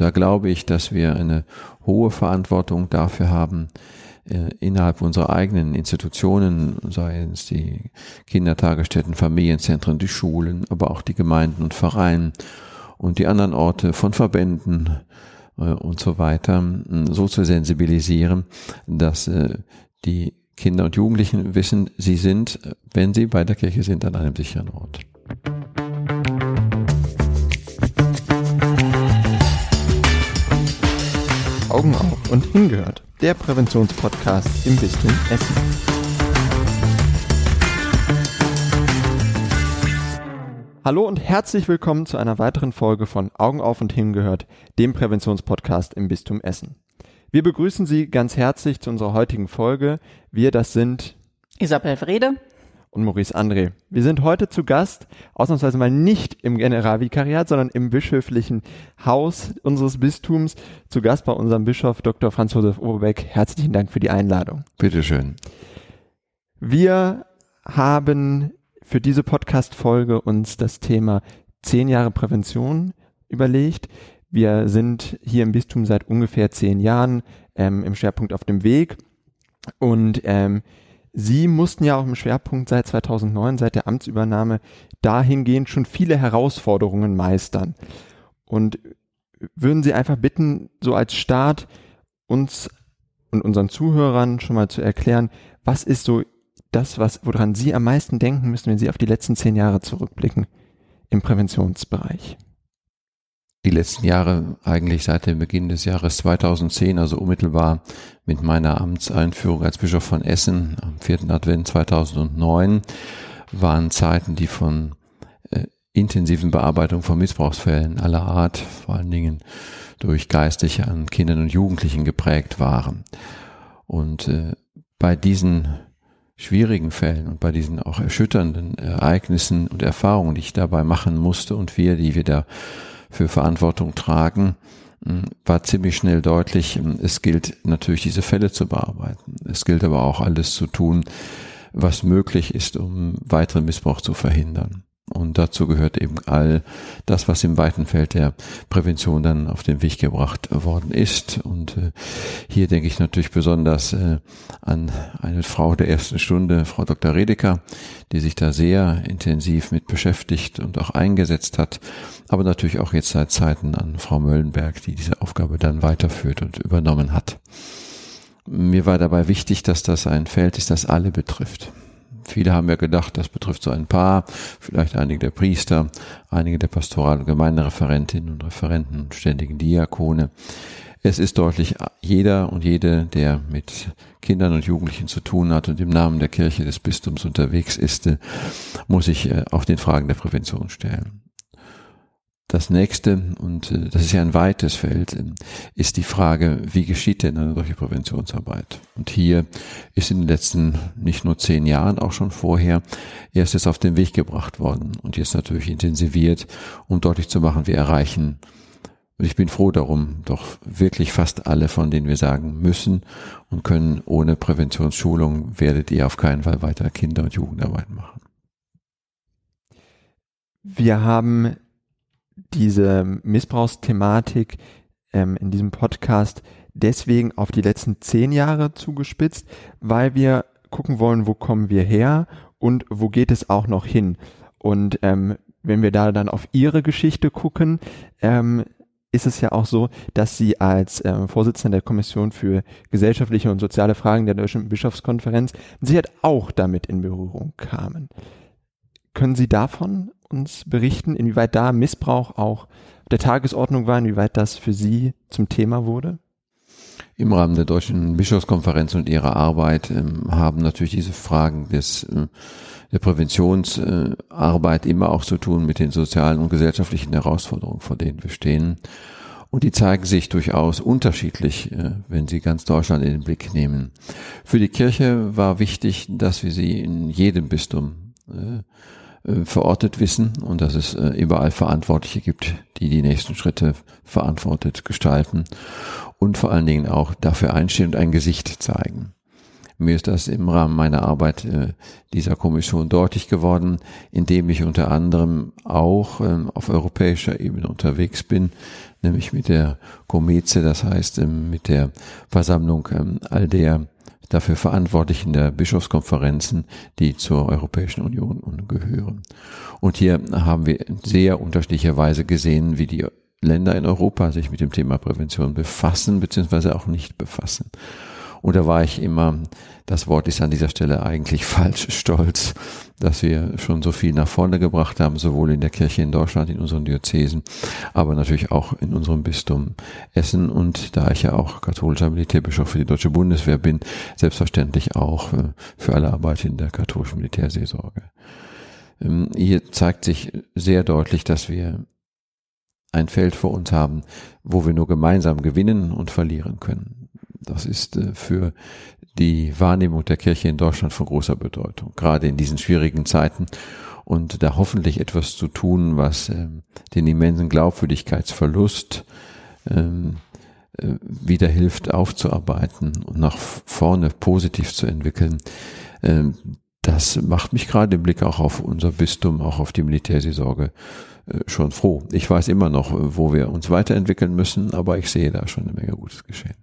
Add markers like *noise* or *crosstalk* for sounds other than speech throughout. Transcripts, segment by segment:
Und da glaube ich, dass wir eine hohe Verantwortung dafür haben, äh, innerhalb unserer eigenen Institutionen, sei es die Kindertagesstätten, Familienzentren, die Schulen, aber auch die Gemeinden und Vereine und die anderen Orte von Verbänden äh, und so weiter, so zu sensibilisieren, dass äh, die Kinder und Jugendlichen wissen, sie sind, wenn sie bei der Kirche sind, an einem sicheren Ort. Augen auf und hingehört. Der Präventionspodcast im Bistum Essen. Hallo und herzlich willkommen zu einer weiteren Folge von Augen auf und hingehört, dem Präventionspodcast im Bistum Essen. Wir begrüßen Sie ganz herzlich zu unserer heutigen Folge. Wir, das sind Isabel Frede und Maurice André. Wir sind heute zu Gast, ausnahmsweise mal nicht im Generalvikariat, sondern im bischöflichen Haus unseres Bistums, zu Gast bei unserem Bischof Dr. Franz Josef Oberbeck. Herzlichen Dank für die Einladung. Bitteschön. Wir haben für diese Podcast-Folge uns das Thema zehn Jahre Prävention überlegt. Wir sind hier im Bistum seit ungefähr zehn Jahren ähm, im Schwerpunkt auf dem Weg und ähm, Sie mussten ja auch im Schwerpunkt seit 2009, seit der Amtsübernahme, dahingehend schon viele Herausforderungen meistern. Und würden Sie einfach bitten, so als Start uns und unseren Zuhörern schon mal zu erklären, was ist so das, was, woran Sie am meisten denken müssen, wenn Sie auf die letzten zehn Jahre zurückblicken im Präventionsbereich? Die letzten Jahre, eigentlich seit dem Beginn des Jahres 2010, also unmittelbar mit meiner Amtseinführung als Bischof von Essen am 4. Advent 2009, waren Zeiten, die von äh, intensiven Bearbeitung von Missbrauchsfällen aller Art, vor allen Dingen durch Geistliche an Kindern und Jugendlichen geprägt waren. Und äh, bei diesen schwierigen Fällen und bei diesen auch erschütternden Ereignissen und Erfahrungen, die ich dabei machen musste und wir, die wir da für Verantwortung tragen, hm, war ziemlich schnell deutlich, hm, es gilt natürlich diese Fälle zu bearbeiten. Es gilt aber auch alles zu tun, was möglich ist, um weiteren Missbrauch zu verhindern. Und dazu gehört eben all das, was im weiten Feld der Prävention dann auf den Weg gebracht worden ist. Und äh, hier denke ich natürlich besonders äh, an eine Frau der ersten Stunde, Frau Dr. Redeker, die sich da sehr intensiv mit beschäftigt und auch eingesetzt hat. Aber natürlich auch jetzt seit Zeiten an Frau Möllenberg, die diese Aufgabe dann weiterführt und übernommen hat. Mir war dabei wichtig, dass das ein Feld ist, das alle betrifft. Viele haben ja gedacht, das betrifft so ein paar, vielleicht einige der Priester, einige der Pastoral- und Gemeindereferentinnen und Referenten ständigen Diakone. Es ist deutlich, jeder und jede, der mit Kindern und Jugendlichen zu tun hat und im Namen der Kirche des Bistums unterwegs ist, muss sich äh, auch den Fragen der Prävention stellen. Das nächste, und äh, das ist ja ein weites Feld, äh, ist die Frage, wie geschieht denn eine solche Präventionsarbeit? Und hier ist in den letzten nicht nur zehn Jahren, auch schon vorher, erstes auf den Weg gebracht worden und jetzt natürlich intensiviert, um deutlich zu machen, wir erreichen, und ich bin froh darum, doch wirklich fast alle, von denen wir sagen müssen und können, ohne Präventionsschulung werdet ihr auf keinen Fall weiter Kinder- und Jugendarbeit machen. Wir haben diese Missbrauchsthematik ähm, in diesem Podcast deswegen auf die letzten zehn Jahre zugespitzt, weil wir gucken wollen, wo kommen wir her und wo geht es auch noch hin. Und ähm, wenn wir da dann auf Ihre Geschichte gucken, ähm, ist es ja auch so, dass Sie als äh, Vorsitzender der Kommission für gesellschaftliche und soziale Fragen der Deutschen Bischofskonferenz sicher auch damit in Berührung kamen. Können Sie davon uns berichten, inwieweit da Missbrauch auch der Tagesordnung war, inwieweit das für Sie zum Thema wurde? Im Rahmen der Deutschen Bischofskonferenz und ihrer Arbeit ähm, haben natürlich diese Fragen des, äh, der Präventionsarbeit äh, immer auch zu tun mit den sozialen und gesellschaftlichen Herausforderungen, vor denen wir stehen. Und die zeigen sich durchaus unterschiedlich, äh, wenn Sie ganz Deutschland in den Blick nehmen. Für die Kirche war wichtig, dass wir sie in jedem Bistum äh, verortet wissen und dass es äh, überall Verantwortliche gibt, die die nächsten Schritte verantwortet gestalten und vor allen Dingen auch dafür einstehen und ein Gesicht zeigen. Mir ist das im Rahmen meiner Arbeit äh, dieser Kommission deutlich geworden, indem ich unter anderem auch ähm, auf europäischer Ebene unterwegs bin, nämlich mit der Komeze, das heißt ähm, mit der Versammlung ähm, all der dafür Verantwortlichen der Bischofskonferenzen, die zur Europäischen Union gehören. Und hier haben wir sehr unterschiedlicherweise gesehen, wie die Länder in Europa sich mit dem Thema Prävention befassen, beziehungsweise auch nicht befassen. Und da war ich immer, das Wort ist an dieser Stelle eigentlich *laughs* falsch, stolz, dass wir schon so viel nach vorne gebracht haben, sowohl in der Kirche in Deutschland, in unseren Diözesen, aber natürlich auch in unserem Bistum Essen und da ich ja auch katholischer Militärbischof für die Deutsche Bundeswehr bin, selbstverständlich auch äh, für alle Arbeit in der katholischen Militärseelsorge. Ähm, hier zeigt sich sehr deutlich, dass wir ein Feld vor uns haben, wo wir nur gemeinsam gewinnen und verlieren können. Das ist äh, für die Wahrnehmung der Kirche in Deutschland von großer Bedeutung, gerade in diesen schwierigen Zeiten und da hoffentlich etwas zu tun, was ähm, den immensen Glaubwürdigkeitsverlust ähm, äh, wieder hilft aufzuarbeiten und nach vorne positiv zu entwickeln. Ähm, das macht mich gerade im Blick auch auf unser Bistum, auch auf die Militärseelsorge äh, schon froh. Ich weiß immer noch, wo wir uns weiterentwickeln müssen, aber ich sehe da schon eine Menge Gutes geschehen.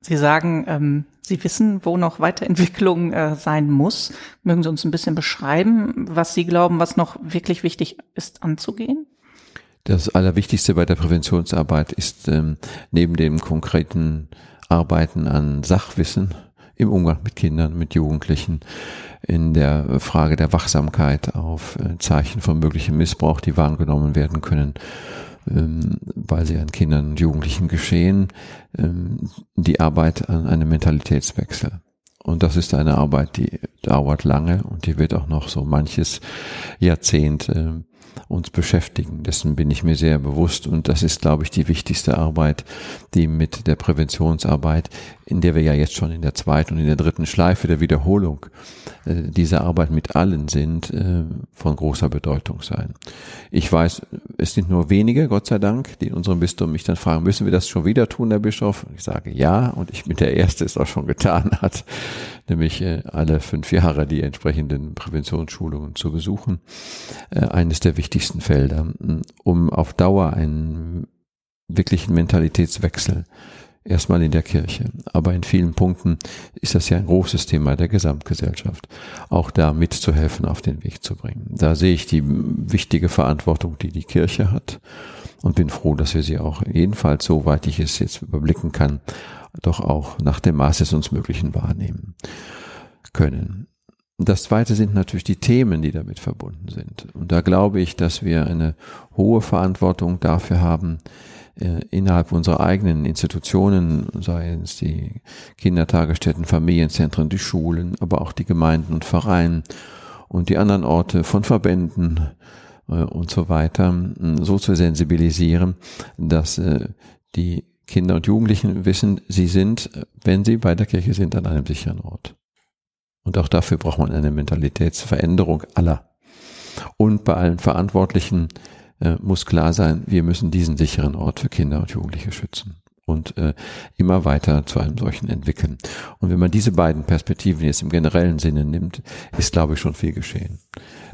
Sie sagen, ähm, Sie wissen, wo noch Weiterentwicklung äh, sein muss. Mögen Sie uns ein bisschen beschreiben, was Sie glauben, was noch wirklich wichtig ist anzugehen? Das Allerwichtigste bei der Präventionsarbeit ist ähm, neben dem konkreten Arbeiten an Sachwissen im Umgang mit Kindern, mit Jugendlichen, in der Frage der Wachsamkeit auf äh, Zeichen von möglichem Missbrauch, die wahrgenommen werden können, weil sie an Kindern und Jugendlichen geschehen, ähm, die Arbeit an einem Mentalitätswechsel. Und das ist eine Arbeit, die dauert lange und die wird auch noch so manches Jahrzehnt ähm, uns beschäftigen. Dessen bin ich mir sehr bewusst und das ist, glaube ich, die wichtigste Arbeit, die mit der Präventionsarbeit, in der wir ja jetzt schon in der zweiten und in der dritten Schleife der Wiederholung äh, dieser Arbeit mit allen sind, äh, von großer Bedeutung sein. Ich weiß, es sind nur wenige, Gott sei Dank, die in unserem Bistum mich dann fragen, müssen wir das schon wieder tun, Herr Bischof? Ich sage ja, und ich bin der Erste, der es auch schon getan hat, *laughs* nämlich äh, alle fünf Jahre die entsprechenden Präventionsschulungen zu besuchen. Eines der wichtigsten Felder, um auf Dauer einen wirklichen Mentalitätswechsel erstmal in der Kirche. Aber in vielen Punkten ist das ja ein großes Thema der Gesamtgesellschaft, auch da mitzuhelfen, auf den Weg zu bringen. Da sehe ich die wichtige Verantwortung, die die Kirche hat und bin froh, dass wir sie auch jedenfalls, soweit ich es jetzt überblicken kann, doch auch nach dem Maß des uns Möglichen wahrnehmen können. Das zweite sind natürlich die Themen, die damit verbunden sind. Und da glaube ich, dass wir eine hohe Verantwortung dafür haben, äh, innerhalb unserer eigenen Institutionen, sei es die Kindertagesstätten, Familienzentren, die Schulen, aber auch die Gemeinden und Vereine und die anderen Orte von Verbänden äh, und so weiter, so zu sensibilisieren, dass äh, die Kinder und Jugendlichen wissen, sie sind, wenn sie bei der Kirche sind, an einem sicheren Ort. Und auch dafür braucht man eine Mentalitätsveränderung aller. Und bei allen Verantwortlichen äh, muss klar sein, wir müssen diesen sicheren Ort für Kinder und Jugendliche schützen und äh, immer weiter zu einem solchen entwickeln. Und wenn man diese beiden Perspektiven jetzt im generellen Sinne nimmt, ist, glaube ich, schon viel geschehen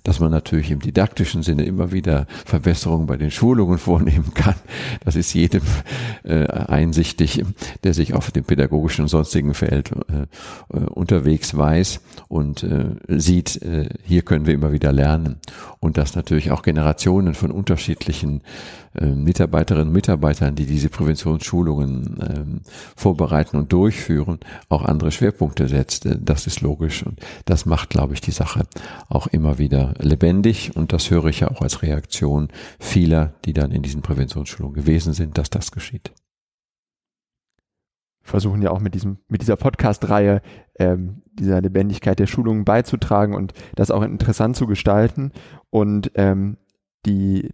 dass man natürlich im didaktischen Sinne immer wieder Verbesserungen bei den Schulungen vornehmen kann. Das ist jedem äh, einsichtig, der sich auf dem pädagogischen und sonstigen Feld äh, äh, unterwegs weiß und äh, sieht, äh, hier können wir immer wieder lernen. Und dass natürlich auch Generationen von unterschiedlichen äh, Mitarbeiterinnen und Mitarbeitern, die diese Präventionsschulungen ähm, vorbereiten und durchführen, auch andere Schwerpunkte setzt. Das ist logisch und das macht, glaube ich, die Sache auch immer wieder lebendig und das höre ich ja auch als Reaktion vieler, die dann in diesen Präventionsschulungen gewesen sind, dass das geschieht. Wir versuchen ja auch mit diesem, mit dieser Podcast-Reihe ähm, dieser Lebendigkeit der Schulungen beizutragen und das auch interessant zu gestalten. Und ähm, die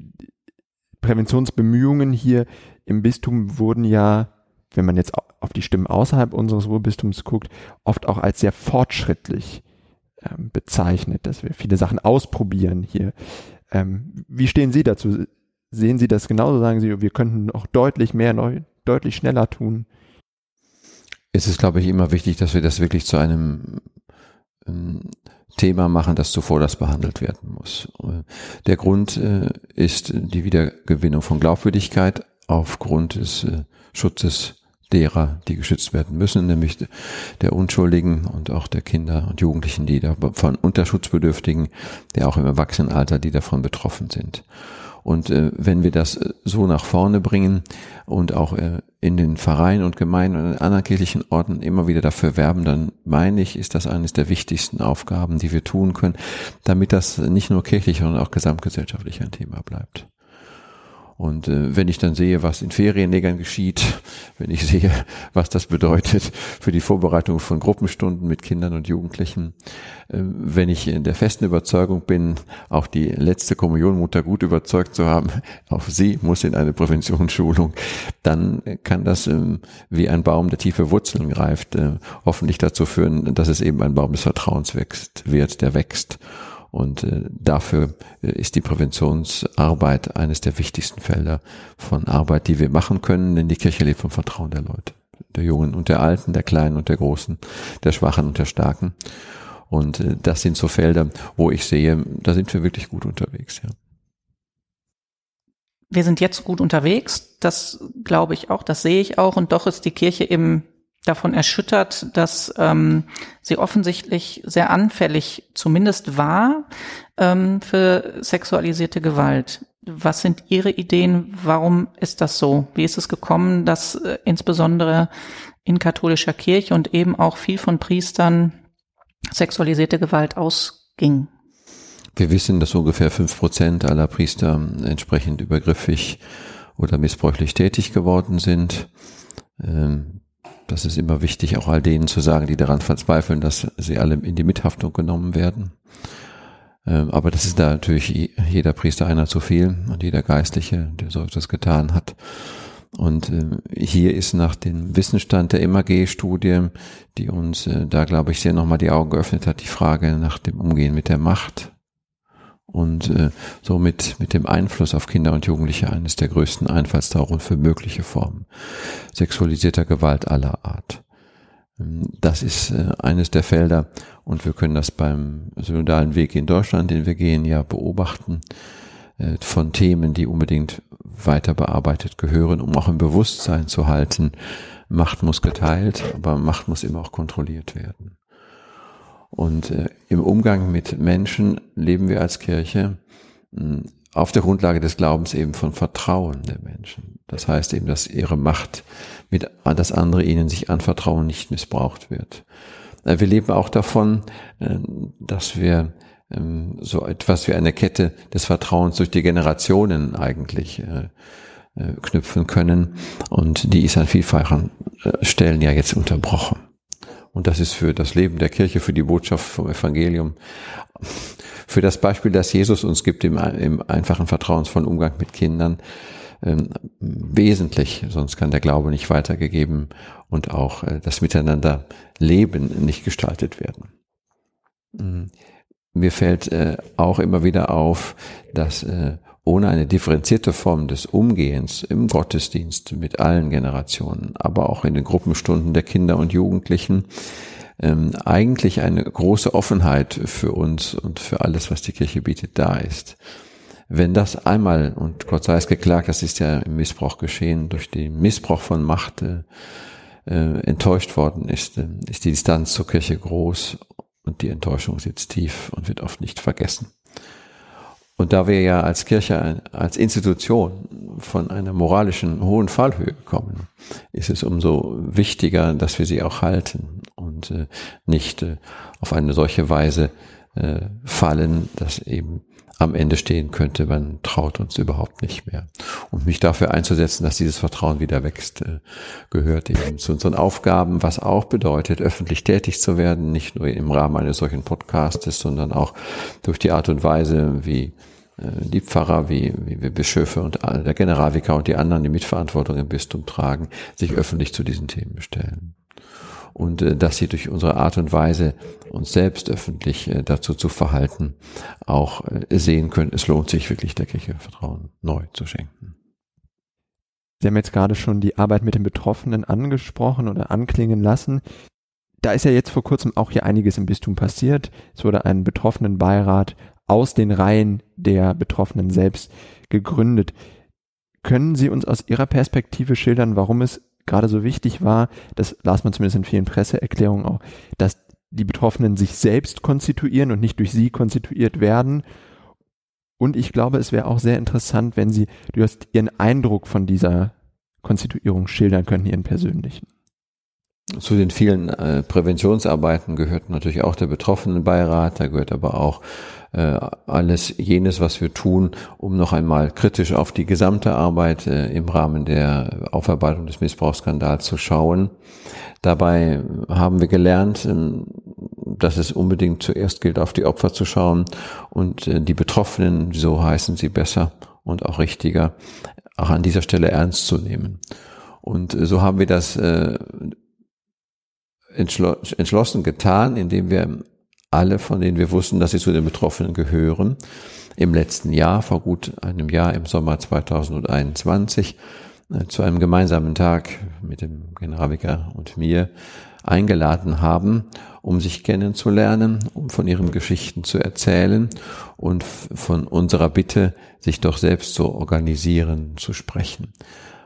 Präventionsbemühungen hier im Bistum wurden ja, wenn man jetzt auf die Stimmen außerhalb unseres Ruhrbistums guckt, oft auch als sehr fortschrittlich ähm, bezeichnet, dass wir viele Sachen ausprobieren hier. Ähm, wie stehen Sie dazu? Sehen Sie das genauso? Sagen Sie, wir könnten noch deutlich mehr, neu, deutlich schneller tun? Es ist, glaube ich, immer wichtig, dass wir das wirklich zu einem ähm, Thema machen, das zuvor das behandelt werden muss. Der Grund äh, ist die Wiedergewinnung von Glaubwürdigkeit aufgrund des äh, Schutzes derer, die geschützt werden müssen, nämlich der Unschuldigen und auch der Kinder und Jugendlichen, die davon Unterschutzbedürftigen, der auch im Erwachsenenalter, die davon betroffen sind. Und äh, wenn wir das äh, so nach vorne bringen und auch äh, in den Vereinen und Gemeinden und in anderen kirchlichen Orten immer wieder dafür werben, dann meine ich, ist das eines der wichtigsten Aufgaben, die wir tun können, damit das nicht nur kirchlich, sondern auch gesamtgesellschaftlich ein Thema bleibt. Und äh, wenn ich dann sehe, was in Ferienlegern geschieht, *laughs* wenn ich sehe, *laughs* was das bedeutet *laughs* für die Vorbereitung von Gruppenstunden mit Kindern und Jugendlichen, äh, wenn ich in der festen Überzeugung bin, auch die letzte Kommunionmutter gut überzeugt zu haben, auch sie muss in eine Präventionsschulung, dann kann das äh, wie ein Baum, der tiefe Wurzeln greift, äh, hoffentlich dazu führen, dass es eben ein Baum des Vertrauens wächst, wird, der wächst und äh, dafür äh, ist die Präventionsarbeit eines der wichtigsten Felder von Arbeit, die wir machen können, denn die Kirche lebt vom Vertrauen der Leute, der Jungen und der Alten, der Kleinen und der Großen, der Schwachen und der Starken. Und äh, das sind so Felder, wo ich sehe, da sind wir wirklich gut unterwegs, ja. Wir sind jetzt gut unterwegs, das glaube ich auch, das sehe ich auch, und doch ist die Kirche im davon erschüttert, dass ähm, sie offensichtlich sehr anfällig zumindest war ähm, für sexualisierte Gewalt. Was sind Ihre Ideen? Warum ist das so? Wie ist es gekommen, dass äh, insbesondere in katholischer Kirche und eben auch viel von Priestern sexualisierte Gewalt ausging? Wir wissen, dass ungefähr fünf Prozent aller Priester entsprechend übergriffig oder missbräuchlich tätig geworden sind. Ähm, das ist immer wichtig, auch all denen zu sagen, die daran verzweifeln, dass sie alle in die Mithaftung genommen werden. Ähm, aber das ist da natürlich jeder Priester einer zu viel und jeder Geistliche, der so etwas getan hat. Und äh, hier ist nach dem Wissensstand der MAG-Studie, die uns äh, da, glaube ich, sehr nochmal die Augen geöffnet hat, die Frage nach dem Umgehen mit der Macht und äh, somit mit dem Einfluss auf Kinder und Jugendliche eines der größten Einfallstauchen für mögliche Formen sexualisierter Gewalt aller Art. Ähm, das ist äh, eines der Felder und wir können das beim synodalen Weg in Deutschland, den wir gehen, ja beobachten äh, von Themen, die unbedingt weiter bearbeitet gehören, um auch im Bewusstsein zu halten, Macht muss geteilt, aber Macht muss immer auch kontrolliert werden. Und äh, im Umgang mit Menschen leben wir als Kirche mh, hm, auf der Grundlage des Glaubens eben von Vertrauen der Menschen. Das heißt eben, dass ihre Macht mit, dass andere ihnen sich anvertrauen, nicht missbraucht wird. Äh, wir leben auch davon, äh, dass wir ähm, so etwas wie eine Kette des Vertrauens durch die Generationen eigentlich äh, knüpfen können. Und die ist an vielfachen Stellen ja jetzt unterbrochen. Und das ist für das Leben der Kirche, für die Botschaft vom Evangelium, für das Beispiel, das Jesus uns gibt im, im einfachen vertrauensvollen Umgang mit Kindern, ähm, wesentlich, sonst kann der Glaube nicht weitergegeben und auch äh, das Miteinander Leben nicht gestaltet werden. Mhm. Mir fällt äh, auch immer wieder auf, dass äh, ohne eine differenzierte Form des Umgehens im Gottesdienst mit allen Generationen, aber auch in den Gruppenstunden der Kinder und Jugendlichen, ähm, eigentlich eine große Offenheit für uns und für alles, was die Kirche bietet, da ist. Wenn das einmal, und Gott sei es geklagt, das ist ja im Missbrauch geschehen, durch den Missbrauch von Macht äh, äh enttäuscht worden ist, ist die Distanz zur Kirche groß und die Enttäuschung sitzt tief und wird oft nicht vergessen. Und da wir ja als Kirche, als Institution von einer moralischen hohen Fallhöhe kommen, ist es umso wichtiger, dass wir sie auch halten und äh, nicht äh, auf eine solche Weise äh, fallen, dass eben am Ende stehen könnte, man traut uns überhaupt nicht mehr. Und mich dafür einzusetzen, dass dieses Vertrauen wieder wächst, gehört eben zu unseren Aufgaben, was auch bedeutet, öffentlich tätig zu werden, nicht nur im Rahmen eines solchen Podcastes, sondern auch durch die Art und Weise, wie die Pfarrer, wie, wie wir Bischöfe und der Generalvikar und die anderen, die Mitverantwortung im Bistum tragen, sich öffentlich zu diesen Themen stellen und äh, dass sie durch unsere Art und Weise uns selbst öffentlich äh, dazu zu verhalten auch äh, sehen können, es lohnt sich wirklich der Kirche Vertrauen neu zu schenken. Sie haben jetzt gerade schon die Arbeit mit den Betroffenen angesprochen oder anklingen lassen. Da ist ja jetzt vor kurzem auch hier einiges im Bistum passiert. Es wurde ein Betroffenenbeirat aus den Reihen der Betroffenen selbst gegründet. Können Sie uns aus Ihrer Perspektive schildern, warum es gerade so wichtig war, das las man zumindest in vielen Presseerklärungen auch, dass die Betroffenen sich selbst konstituieren und nicht durch sie konstituiert werden. Und ich glaube, es wäre auch sehr interessant, wenn Sie du hast Ihren Eindruck von dieser Konstituierung schildern könnten, Ihren persönlichen. Zu den vielen äh, Präventionsarbeiten gehört natürlich auch der Betroffenenbeirat, da gehört aber auch alles jenes, was wir tun, um noch einmal kritisch auf die gesamte Arbeit äh, im Rahmen der Aufarbeitung des Missbrauchsskandals zu schauen. Dabei haben wir gelernt, ähm, dass es unbedingt zuerst gilt, auf die Opfer zu schauen und äh, die Betroffenen, so heißen sie besser und auch richtiger, auch an dieser Stelle ernst zu nehmen. Und äh, so haben wir das äh, entschlossen getan, indem wir alle, von denen wir wussten, dass sie zu den Betroffenen gehören, im letzten Jahr, vor gut einem Jahr im Sommer 2021, äh, zu einem gemeinsamen Tag mit dem Generalvikar und mir eingeladen haben, um sich kennenzulernen, um von ihren Geschichten zu erzählen und von unserer Bitte, sich doch selbst zu organisieren, zu sprechen.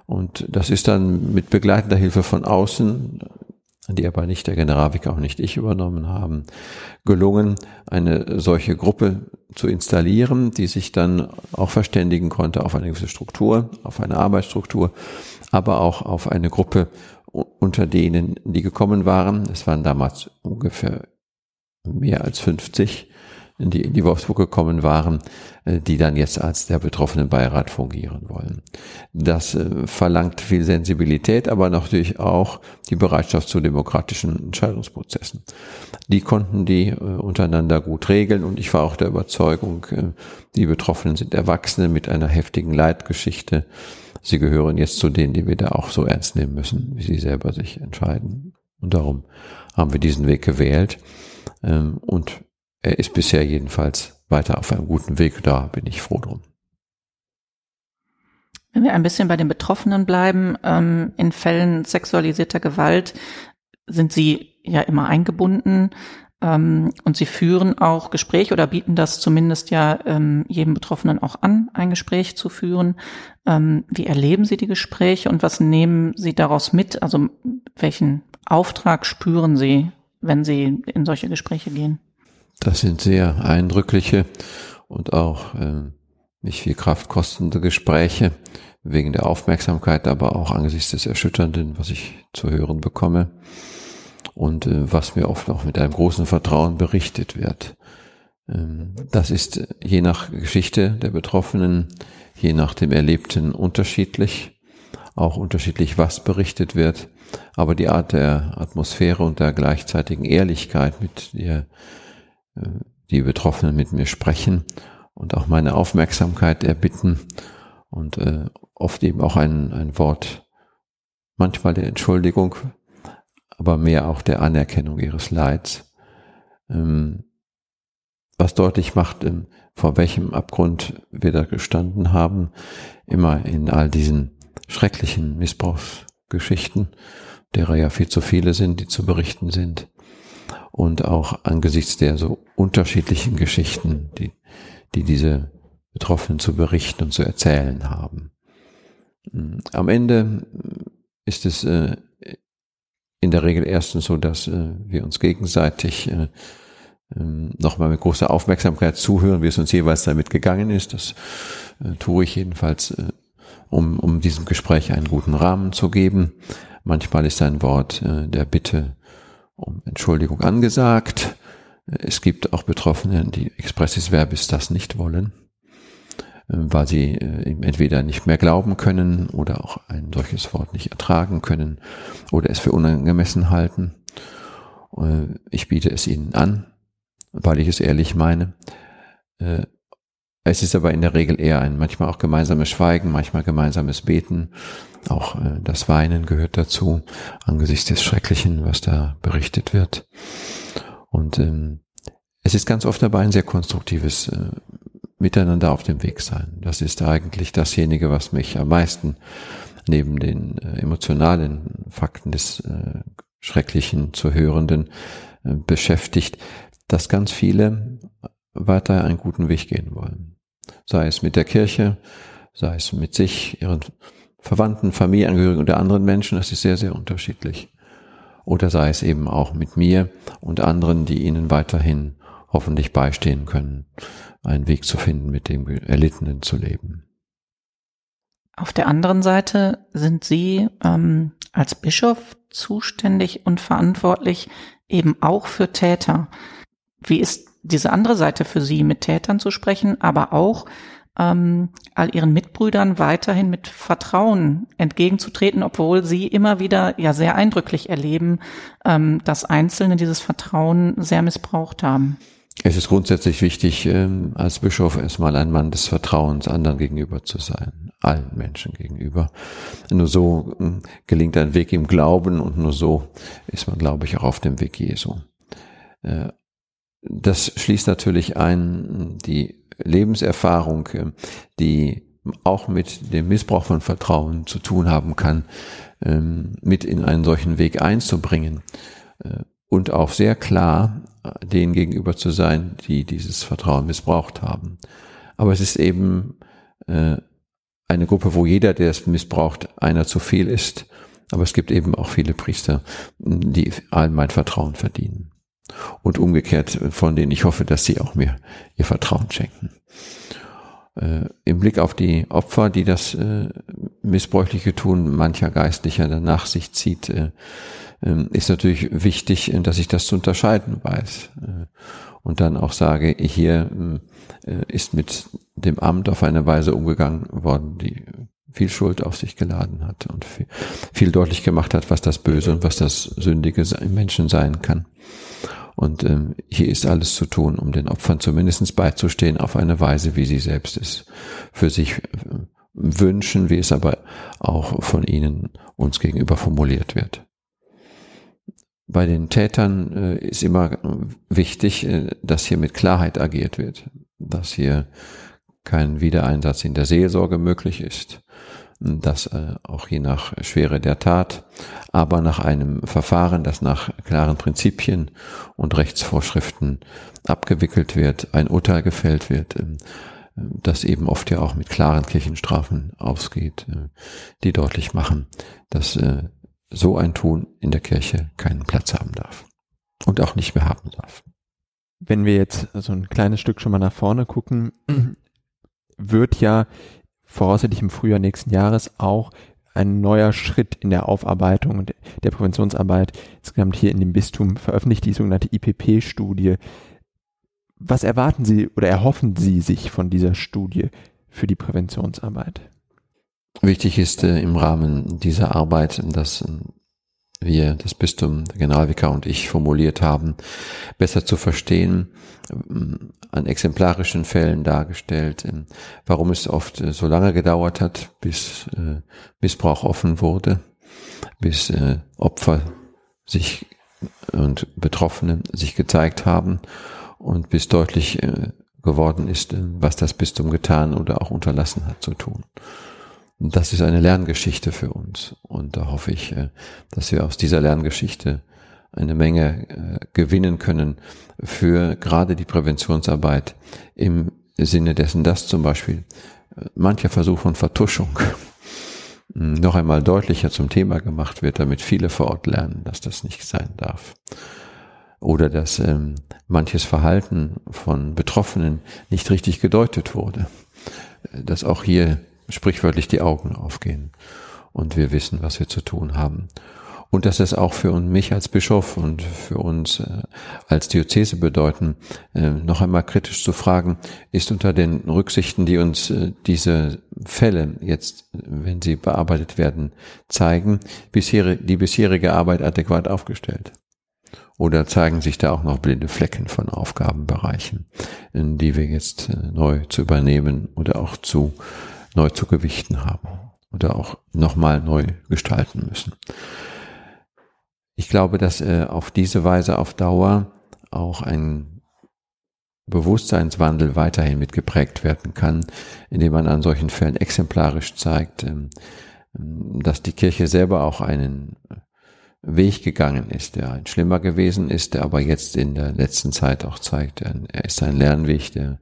Und das ist dann mit begleitender Hilfe von außen die aber nicht der Generalvikar auch nicht ich übernommen haben, gelungen, eine solche Gruppe zu installieren, die sich dann auch verständigen konnte auf eine gewisse Struktur, auf eine Arbeitsstruktur, aber auch auf eine Gruppe unter denen, die gekommen waren. Es waren damals ungefähr mehr als 50 die in die Wolfsburg gekommen waren, äh, die dann jetzt als der betroffenen Beirat fungieren wollen. Das äh, verlangt viel Sensibilität, aber natürlich auch die Bereitschaft zu demokratischen Entscheidungsprozessen. Die konnten die äh, untereinander gut regeln und ich war auch der Überzeugung, die Betroffenen sind Erwachsene mit einer heftigen Leitgeschichte. Sie gehören jetzt zu denen, die wir da auch so ernst nehmen müssen, wie sie selber sich entscheiden. Und darum haben wir diesen Weg gewählt. Ähm, und er ist bisher jedenfalls weiter auf einem guten Weg. Da bin ich froh drum. Wenn wir ein bisschen bei den Betroffenen bleiben, ähm, in Fällen sexualisierter Gewalt sind sie ja immer eingebunden ähm, und sie führen auch Gespräche oder bieten das zumindest ja ähm, jedem Betroffenen auch an, ein Gespräch zu führen. Ähm, wie erleben Sie die Gespräche und was nehmen Sie daraus mit? Also welchen Auftrag spüren Sie, wenn Sie in solche Gespräche gehen? Das sind sehr eindrückliche und auch äh, nicht viel Kraft kostende Gespräche wegen der Aufmerksamkeit, aber auch angesichts des Erschütternden, was ich zu hören bekomme und äh, was mir oft auch mit einem großen Vertrauen berichtet wird. Ähm, das ist je nach Geschichte der Betroffenen, je nach dem Erlebten unterschiedlich, auch unterschiedlich, was berichtet wird, aber die Art der Atmosphäre und der gleichzeitigen Ehrlichkeit, mit der die Betroffenen mit mir sprechen und auch meine Aufmerksamkeit erbitten und äh, oft eben auch ein, ein Wort, manchmal der Entschuldigung, aber mehr auch der Anerkennung ihres Leids, ähm, was deutlich macht, ähm, vor welchem Abgrund wir da gestanden haben, immer in all diesen schrecklichen Missbrauchsgeschichten, derer ja viel zu viele sind, die zu berichten sind und auch angesichts der so unterschiedlichen Geschichten, die, die diese Betroffenen zu berichten und zu erzählen haben. Mm, am Ende ist es äh, in der Regel erstens so, dass äh, wir uns gegenseitig äh, ähm, nochmal mit großer Aufmerksamkeit zuhören, wie es uns jeweils damit gegangen ist. Das tue ich jedenfalls, um, um diesem Gespräch einen guten Rahmen zu geben. Manchmal ist ein Wort der Bitte um Entschuldigung angesagt. Es gibt auch Betroffene, die expressis verbis das nicht wollen, äh, weil sie äh, ihm entweder nicht mehr glauben können oder auch ein solches Wort nicht ertragen können oder es für unangemessen halten. Äh, ich biete es ihnen an, weil ich es ehrlich meine. Es ist aber in der Regel eher ein manchmal auch gemeinsames Schweigen, manchmal gemeinsames Beten. Auch äh, das Weinen gehört dazu, angesichts des Schrecklichen, was da berichtet wird. Und ähm, es ist ganz oft dabei ein sehr konstruktives äh, Miteinander auf dem Weg sein. Das ist eigentlich dasjenige, was mich am meisten neben den äh, emotionalen Fakten des äh, Schrecklichen zu Hörenden äh, beschäftigt, dass ganz viele weiter einen guten Weg gehen wollen. Sei es mit der Kirche, sei es mit sich, ihren Verwandten, Familienangehörigen oder anderen Menschen, das ist sehr, sehr unterschiedlich. Oder sei es eben auch mit mir und anderen, die ihnen weiterhin hoffentlich beistehen können, einen Weg zu finden, mit dem Erlittenen zu leben. Auf der anderen Seite sind Sie ähm, als Bischof zuständig und verantwortlich eben auch für Täter. Wie ist diese andere Seite für Sie, mit Tätern zu sprechen, aber auch ähm, all Ihren Mitbrüdern weiterhin mit Vertrauen entgegenzutreten, obwohl Sie immer wieder ja sehr eindrücklich erleben, ähm, dass Einzelne dieses Vertrauen sehr missbraucht haben? Es ist grundsätzlich wichtig, ähm, als Bischof erstmal ein Mann des Vertrauens anderen gegenüber zu sein, allen Menschen gegenüber. Nur so ähm, gelingt ein Weg im Glauben und nur so ist man, glaube ich, auch auf dem Weg Jesu. Äh, das schließt natürlich ein die Lebenserfahrung, äh, die auch mit dem Missbrauch von Vertrauen zu tun haben kann, ähm, mit in einen solchen Weg einzubringen äh, und auch sehr klar denen gegenüber zu sein, die dieses Vertrauen missbraucht haben. Aber es ist eben äh, eine Gruppe, wo jeder, der es missbraucht, einer zu viel ist. Aber es gibt eben auch viele Priester, die allen mein Vertrauen verdienen. Und umgekehrt, von denen ich hoffe, dass sie auch mir ihr Vertrauen schenken. Äh, Im Blick auf die Opfer, die das äh, Missbräuchliche tun, mancher Geistlicher danach sich zieht, äh, ähm, ist natürlich wichtig, äh, dass ich das zu unterscheiden weiß. Äh, und dann auch sage, hier äh, ist mit dem Amt auf eine Weise umgegangen worden, die viel Schuld auf sich geladen hat und viel, viel deutlich gemacht hat, was das Böse und was das Sündige im Menschen sein kann. Und ähm, hier ist alles zu tun, um den Opfern zumindest beizustehen auf eine Weise, wie sie selbst es für sich wünschen, wie es aber auch von ihnen uns gegenüber formuliert wird. Bei den Tätern äh, ist immer wichtig, äh, dass hier mit Klarheit agiert wird, dass hier kein Wiedereinsatz in der Seelsorge möglich ist, dass äh, auch je nach Schwere der Tat, aber nach einem Verfahren, das nach klaren Prinzipien und Rechtsvorschriften abgewickelt wird, ein Urteil gefällt wird, ähm, das eben oft ja auch mit klaren Kirchenstrafen ausgeht, äh, die deutlich machen, dass äh, so ein Tun in der Kirche keinen Platz haben darf und auch nicht mehr haben darf. Wenn wir jetzt so ein kleines Stück schon mal nach vorne gucken, *clears throat* wird ja voraussichtlich im Frühjahr nächsten Jahres auch ein neuer Schritt in der Aufarbeitung der Präventionsarbeit insgesamt hier in dem Bistum veröffentlicht, die sogenannte IPP-Studie. Was erwarten Sie oder erhoffen Sie sich von dieser Studie für die Präventionsarbeit? Wichtig ist äh, im Rahmen dieser Arbeit, dass wir das Bistum, der Generalvikar und ich formuliert haben, besser zu verstehen, äh, an exemplarischen Fällen dargestellt, äh, warum es oft äh, so lange gedauert hat, bis äh, Missbrauch offen wurde, bis Opfer sich und Betroffene sich gezeigt haben und bis deutlich geworden ist, was das Bistum getan oder auch unterlassen hat zu tun das ist eine Lerngeschichte für uns. Und da hoffe ich, äh, dass wir aus dieser Lerngeschichte eine Menge äh, gewinnen können für gerade die Präventionsarbeit im Sinne dessen, dass zum Beispiel äh, mancher Versuch von Vertuschung noch einmal deutlicher zum Thema gemacht wird, damit viele vor Ort lernen, dass das nicht sein darf. Oder dass ähm, manches Verhalten von Betroffenen nicht richtig gedeutet wurde. Dass auch hier sprichwörtlich die Augen aufgehen und wir wissen, was wir zu tun haben. Und dass es auch für mich als Bischof und für uns äh, als Diözese bedeuten, äh, noch einmal kritisch zu fragen, ist unter den Rücksichten, die uns äh, diese Fälle jetzt, wenn sie bearbeitet werden, zeigen, die bisherige Arbeit adäquat aufgestellt? Oder zeigen sich da auch noch blinde Flecken von Aufgabenbereichen, die wir jetzt neu zu übernehmen oder auch zu neu zu gewichten haben oder auch nochmal neu gestalten müssen. Ich glaube, dass äh, auf diese Weise auf Dauer auch ein Bewusstseinswandel weiterhin mitgeprägt werden kann, indem man an solchen Fällen exemplarisch zeigt, ähm, dass die Kirche selber auch einen Weg gegangen ist, der ein schlimmer gewesen ist, der aber jetzt in der letzten Zeit auch zeigt, er ist ein Lernweg, der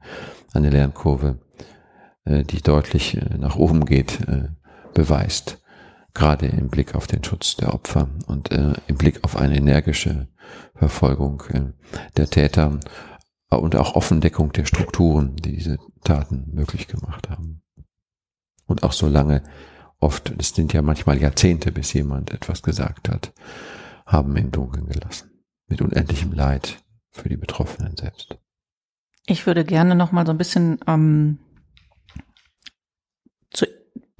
eine Lernkurve, die deutlich äh, nach oben geht, äh, beweist. Gerade im Blick auf den Schutz der Opfer und im Blick auf eine energische Verfolgung der Täter und auch Offendeckung der Strukturen, die diese Taten möglich gemacht haben. Und auch so lange oft, es sind ja manchmal Jahrzehnte, bis jemand etwas gesagt hat, haben im Dunkeln gelassen. Mit unendlichem Leid für die Betroffenen selbst. Ich würde gerne noch mal so ein bisschen ähm,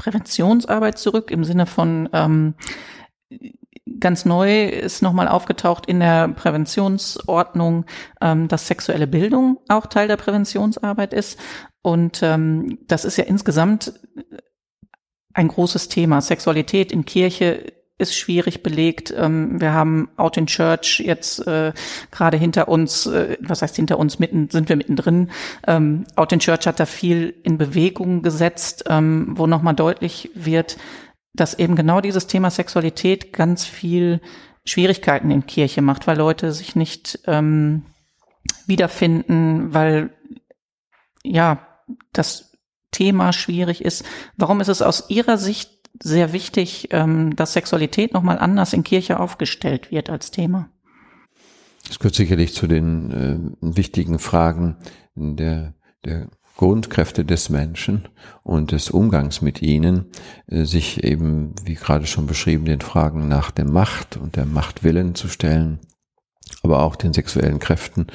Präventionsarbeit zurück im Sinne von ähm, ganz neu ist nochmal aufgetaucht in der Präventionsordnung, ähm, dass sexuelle Bildung auch Teil der Präventionsarbeit ist. Und ähm, das ist ja insgesamt ein großes Thema. Sexualität in Kirche ist schwierig belegt. Ähm, wir haben Out in Church jetzt äh, gerade hinter uns, äh, was heißt hinter uns, mitten sind wir mittendrin. Ähm, Out in Church hat da viel in Bewegung gesetzt, ähm, wo nochmal deutlich wird, dass eben genau dieses Thema Sexualität ganz viel Schwierigkeiten in Kirche macht, weil Leute sich nicht ähm, wiederfinden, weil ja das Thema schwierig ist. Warum ist es aus Ihrer Sicht sehr wichtig, ähm, dass Sexualität nochmal anders in Kirche aufgestellt wird als Thema? Das gehört sicherlich zu den äh, wichtigen Fragen der, der Grundkräfte des Menschen und des Umgangs mit ihnen, äh, sich eben, wie gerade schon beschrieben, den Fragen nach der Macht und der Machtwillen zu stellen, aber auch den sexuellen Kräften,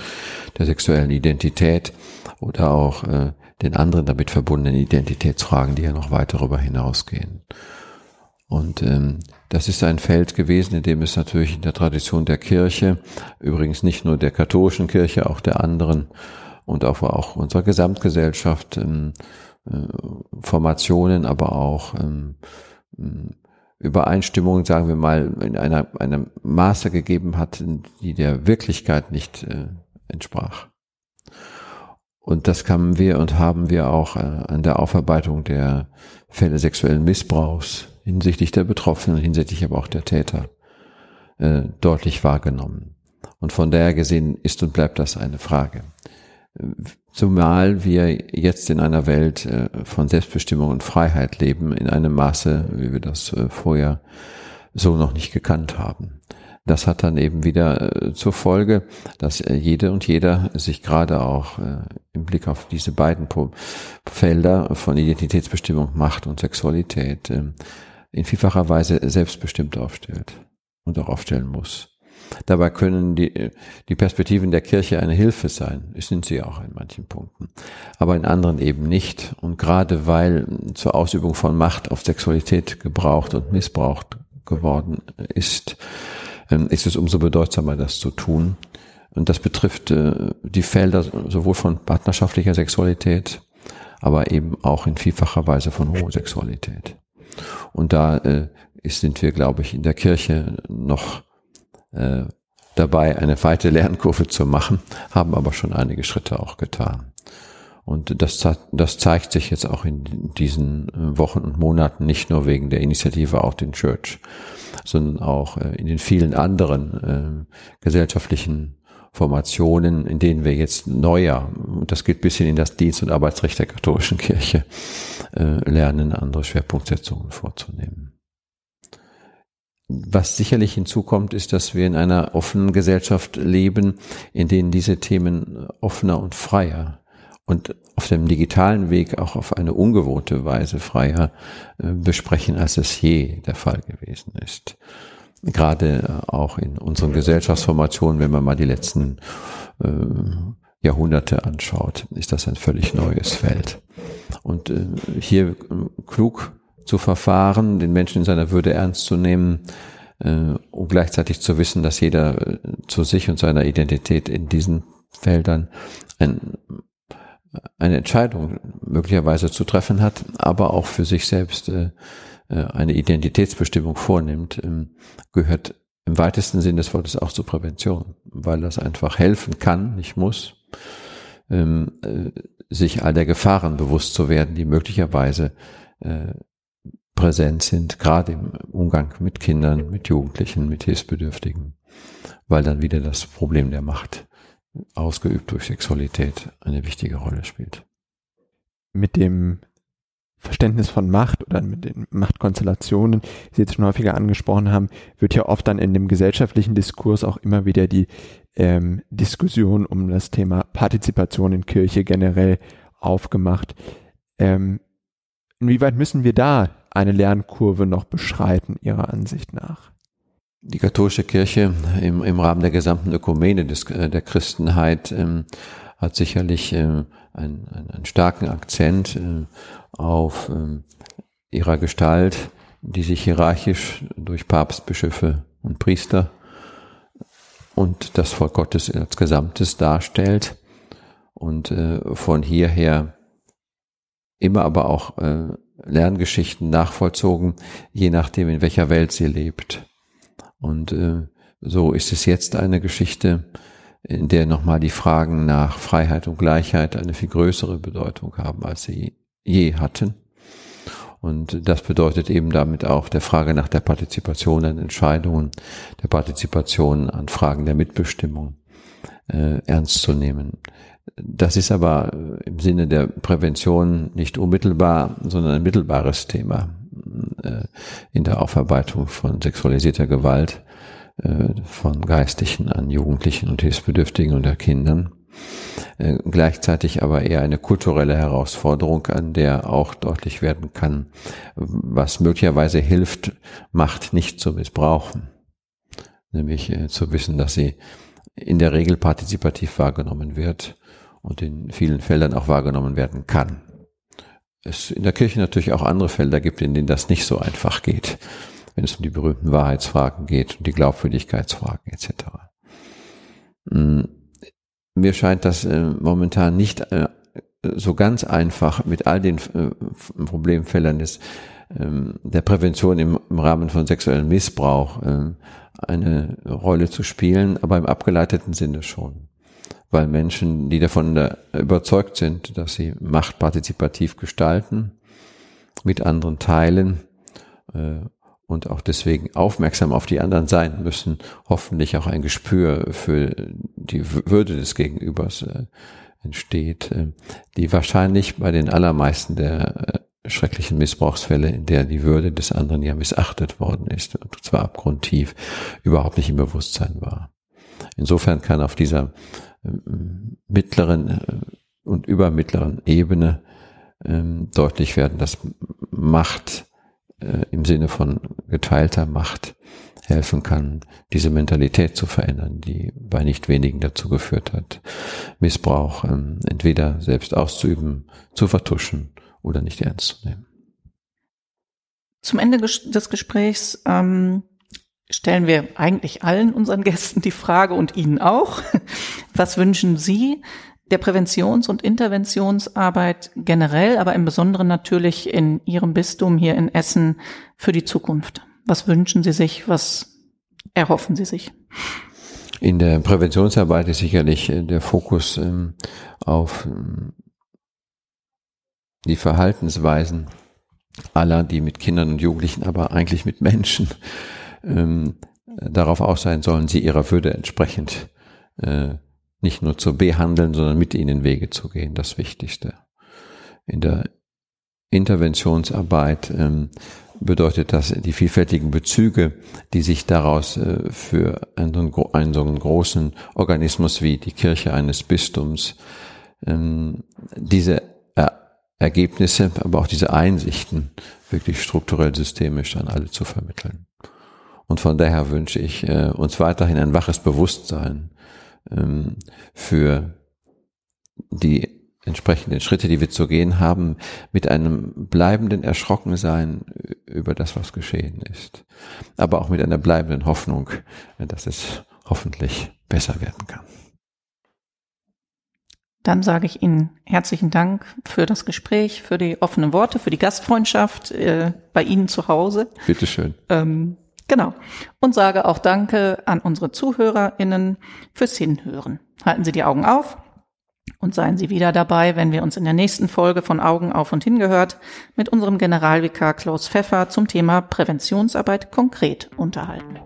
der sexuellen Identität oder auch äh, den anderen damit verbundenen Identitätsfragen, die ja noch weit darüber hinausgehen. Und ähm, das ist ein Feld gewesen, in dem es natürlich in der Tradition der Kirche, übrigens nicht nur der katholischen Kirche, auch der anderen und auch, auch unserer Gesamtgesellschaft ähm, äh, Formationen, aber auch ähm, Übereinstimmungen, sagen wir mal, in einer, einem Maße gegeben hat, die der Wirklichkeit nicht äh, entsprach. Und das kamen wir und haben wir auch äh, an der Aufarbeitung der Fälle sexuellen Missbrauchs hinsichtlich der Betroffenen, hinsichtlich aber auch der Täter äh, deutlich wahrgenommen. Und von daher gesehen ist und bleibt das eine Frage. Zumal wir jetzt in einer Welt äh, von Selbstbestimmung und Freiheit leben, in einem Maße, wie wir das vorher so noch nicht gekannt haben. Das hat dann eben wieder äh, zur Folge, dass äh, jede und jeder sich gerade auch äh, im Blick auf diese beiden Felder von Identitätsbestimmung, Macht und Sexualität ähm, in vielfacher Weise selbstbestimmt aufstellt und auch aufstellen muss. Dabei können die, die Perspektiven der Kirche eine Hilfe sein, sind sie auch in manchen Punkten, aber in anderen eben nicht. Und gerade weil zur Ausübung von Macht auf Sexualität gebraucht und missbraucht geworden ist, ist es umso bedeutsamer, das zu tun. Und das betrifft äh, die Felder sowohl von partnerschaftlicher Sexualität, aber eben auch in vielfacher Weise von Homosexualität. Und da äh, sind wir, glaube ich, in der Kirche noch äh, dabei, eine weite Lernkurve zu machen, haben aber schon einige Schritte auch getan. Und das, das zeigt sich jetzt auch in diesen Wochen und Monaten nicht nur wegen der Initiative Out in Church, sondern auch äh, in den vielen anderen äh, gesellschaftlichen Formationen, in denen wir jetzt neuer, und das geht bis hin in das Dienst- und Arbeitsrecht der katholischen Kirche, äh, lernen, andere Schwerpunktsetzungen vorzunehmen. Was sicherlich hinzukommt, ist, dass wir in einer offenen Gesellschaft leben, in denen diese Themen offener und freier und auf dem digitalen Weg auch auf eine ungewohnte Weise freier äh, besprechen, als es je der Fall gewesen ist. Gerade äh, auch in unseren Gesellschaftsformationen, wenn man mal die letzten äh, Jahrhunderte anschaut, ist das ein völlig neues Feld. Und äh, hier äh, klug zu verfahren, den Menschen in seiner Würde ernst zu nehmen, äh, und gleichzeitig zu wissen, dass jeder zu sich und seiner Identität in diesen Feldern ein eine Entscheidung möglicherweise zu treffen hat, aber auch für sich selbst äh, äh, eine Identitätsbestimmung vornimmt, ähm, gehört im weitesten Sinn des Wortes auch zur Prävention, weil das einfach helfen kann, nicht muss, ähm, äh, sich all der Gefahren bewusst zu werden, die möglicherweise präsent sind, gerade im Umgang mit Kindern, mit Jugendlichen, mit Hilfsbedürftigen, weil dann wieder das Problem der Macht ausgeübt durch Sexualität eine wichtige Rolle spielt. Mit dem Verständnis von Macht oder mit den Machtkonstellationen, die Sie jetzt schon häufiger angesprochen haben, wird ja oft dann in dem gesellschaftlichen Diskurs auch immer wieder die ähm, Diskussion um das Thema Partizipation in Kirche generell aufgemacht. Ähm, inwieweit müssen wir da eine Lernkurve noch beschreiten, Ihrer Ansicht nach? Die katholische Kirche im, im Rahmen der gesamten Ökumene des, äh, der Christenheit ähm, hat sicherlich äh, einen, einen, starken Akzent äh, auf äh, ihrer Gestalt, die sich hierarchisch durch Papst, Bischöfe und Priester und das Volk Gottes als Gesamtes darstellt und äh, von hierher immer aber auch äh, Lerngeschichten nachvollzogen, je nachdem, in welcher Welt sie lebt. Und äh, so ist es jetzt eine Geschichte, in der nochmal die Fragen nach Freiheit und Gleichheit eine viel größere Bedeutung haben, als sie je hatten. Und das bedeutet eben damit auch der Frage nach der Partizipation an Entscheidungen, der Partizipation an Fragen der Mitbestimmung äh, ernst zu nehmen. Das ist aber im Sinne der Prävention nicht unmittelbar, sondern ein mittelbares Thema äh, in der Aufarbeitung von sexualisierter Gewalt äh, von Geistlichen an Jugendlichen und Hilfsbedürftigen und Kindern. Äh, gleichzeitig aber eher eine kulturelle Herausforderung, an der auch deutlich werden kann, was möglicherweise hilft, Macht nicht zu missbrauchen. Nämlich zu wissen, dass sie in der Regel partizipativ wahrgenommen wird und in vielen Feldern auch wahrgenommen werden kann. Es in der Kirche natürlich auch andere Felder gibt, in denen das nicht so einfach geht, wenn es um die berühmten Wahrheitsfragen geht und die Glaubwürdigkeitsfragen etc. Hm, mir scheint das äh, momentan nicht äh, so ganz einfach mit all den äh, Problemfeldern des, ähm, der Prävention im, Rahmen von sexuellem Missbrauch eine Rolle zu spielen, aber im abgeleiteten Sinne schon weil Menschen, die davon überzeugt sind, dass sie Macht partizipativ gestalten, mit anderen teilen äh, und auch deswegen aufmerksam auf die anderen sein müssen, hoffentlich auch ein Gespür für die Würde des Gegenübers äh, entsteht, äh, die wahrscheinlich bei den allermeisten der schrecklichen Missbrauchsfälle, in der die Würde des anderen ja missachtet worden ist, und zwar abgrundtief, überhaupt nicht im Bewusstsein war. Insofern kann auf dieser mittleren äh, und übermittleren Ebene ähm, deutlich werden, dass Macht äh, im Sinne von geteilter Macht helfen kann, diese Mentalität zu verändern, die bei nicht wenigen dazu geführt hat, Missbrauch ähm, entweder selbst auszuüben, zu vertuschen oder nicht ernst zu nehmen. Zum Ende des Gesprächs ähm, stellen wir eigentlich allen unseren Gästen die Frage und Ihnen auch. Was wünschen Sie der Präventions- und Interventionsarbeit generell, aber im Besonderen natürlich in Ihrem Bistum hier in Essen für die Zukunft? Was wünschen Sie sich? Was erhoffen Sie sich? In der Präventionsarbeit ist sicherlich äh, der Fokus ähm, auf ähm, die Verhaltensweisen aller, die mit Kindern und Jugendlichen, aber eigentlich mit Menschen ähm, darauf aus sein sollen, sie ihrer Würde entsprechend äh, nicht nur zu behandeln, sondern mit ihnen Wege zu gehen, das Wichtigste. In der Interventionsarbeit ähm, bedeutet das die vielfältigen Bezüge, die sich daraus äh, für einen, einen, so einen großen Organismus wie die Kirche eines Bistums, ähm, diese er Ergebnisse, aber auch diese Einsichten wirklich strukturell systemisch an alle zu vermitteln. Und von daher wünsche ich äh, uns weiterhin ein waches Bewusstsein ähm, für die entsprechenden Schritte, die wir zu gehen haben, mit einem bleibenden Erschrockensein über das, was geschehen ist. Aber auch mit einer bleibenden Hoffnung, dass es hoffentlich besser werden kann. Dann sage ich Ihnen herzlichen Dank für das Gespräch, für die offenen Worte, für die Gastfreundschaft äh, bei Ihnen zu Hause. Bitteschön. Ähm, Genau. Und sage auch Danke an unsere ZuhörerInnen fürs Hinhören. Halten Sie die Augen auf. Und seien Sie wieder dabei, wenn wir uns in der nächsten Folge von Augen auf und hingehört mit unserem Generalvikar Klaus Pfeffer zum Thema Präventionsarbeit konkret unterhalten.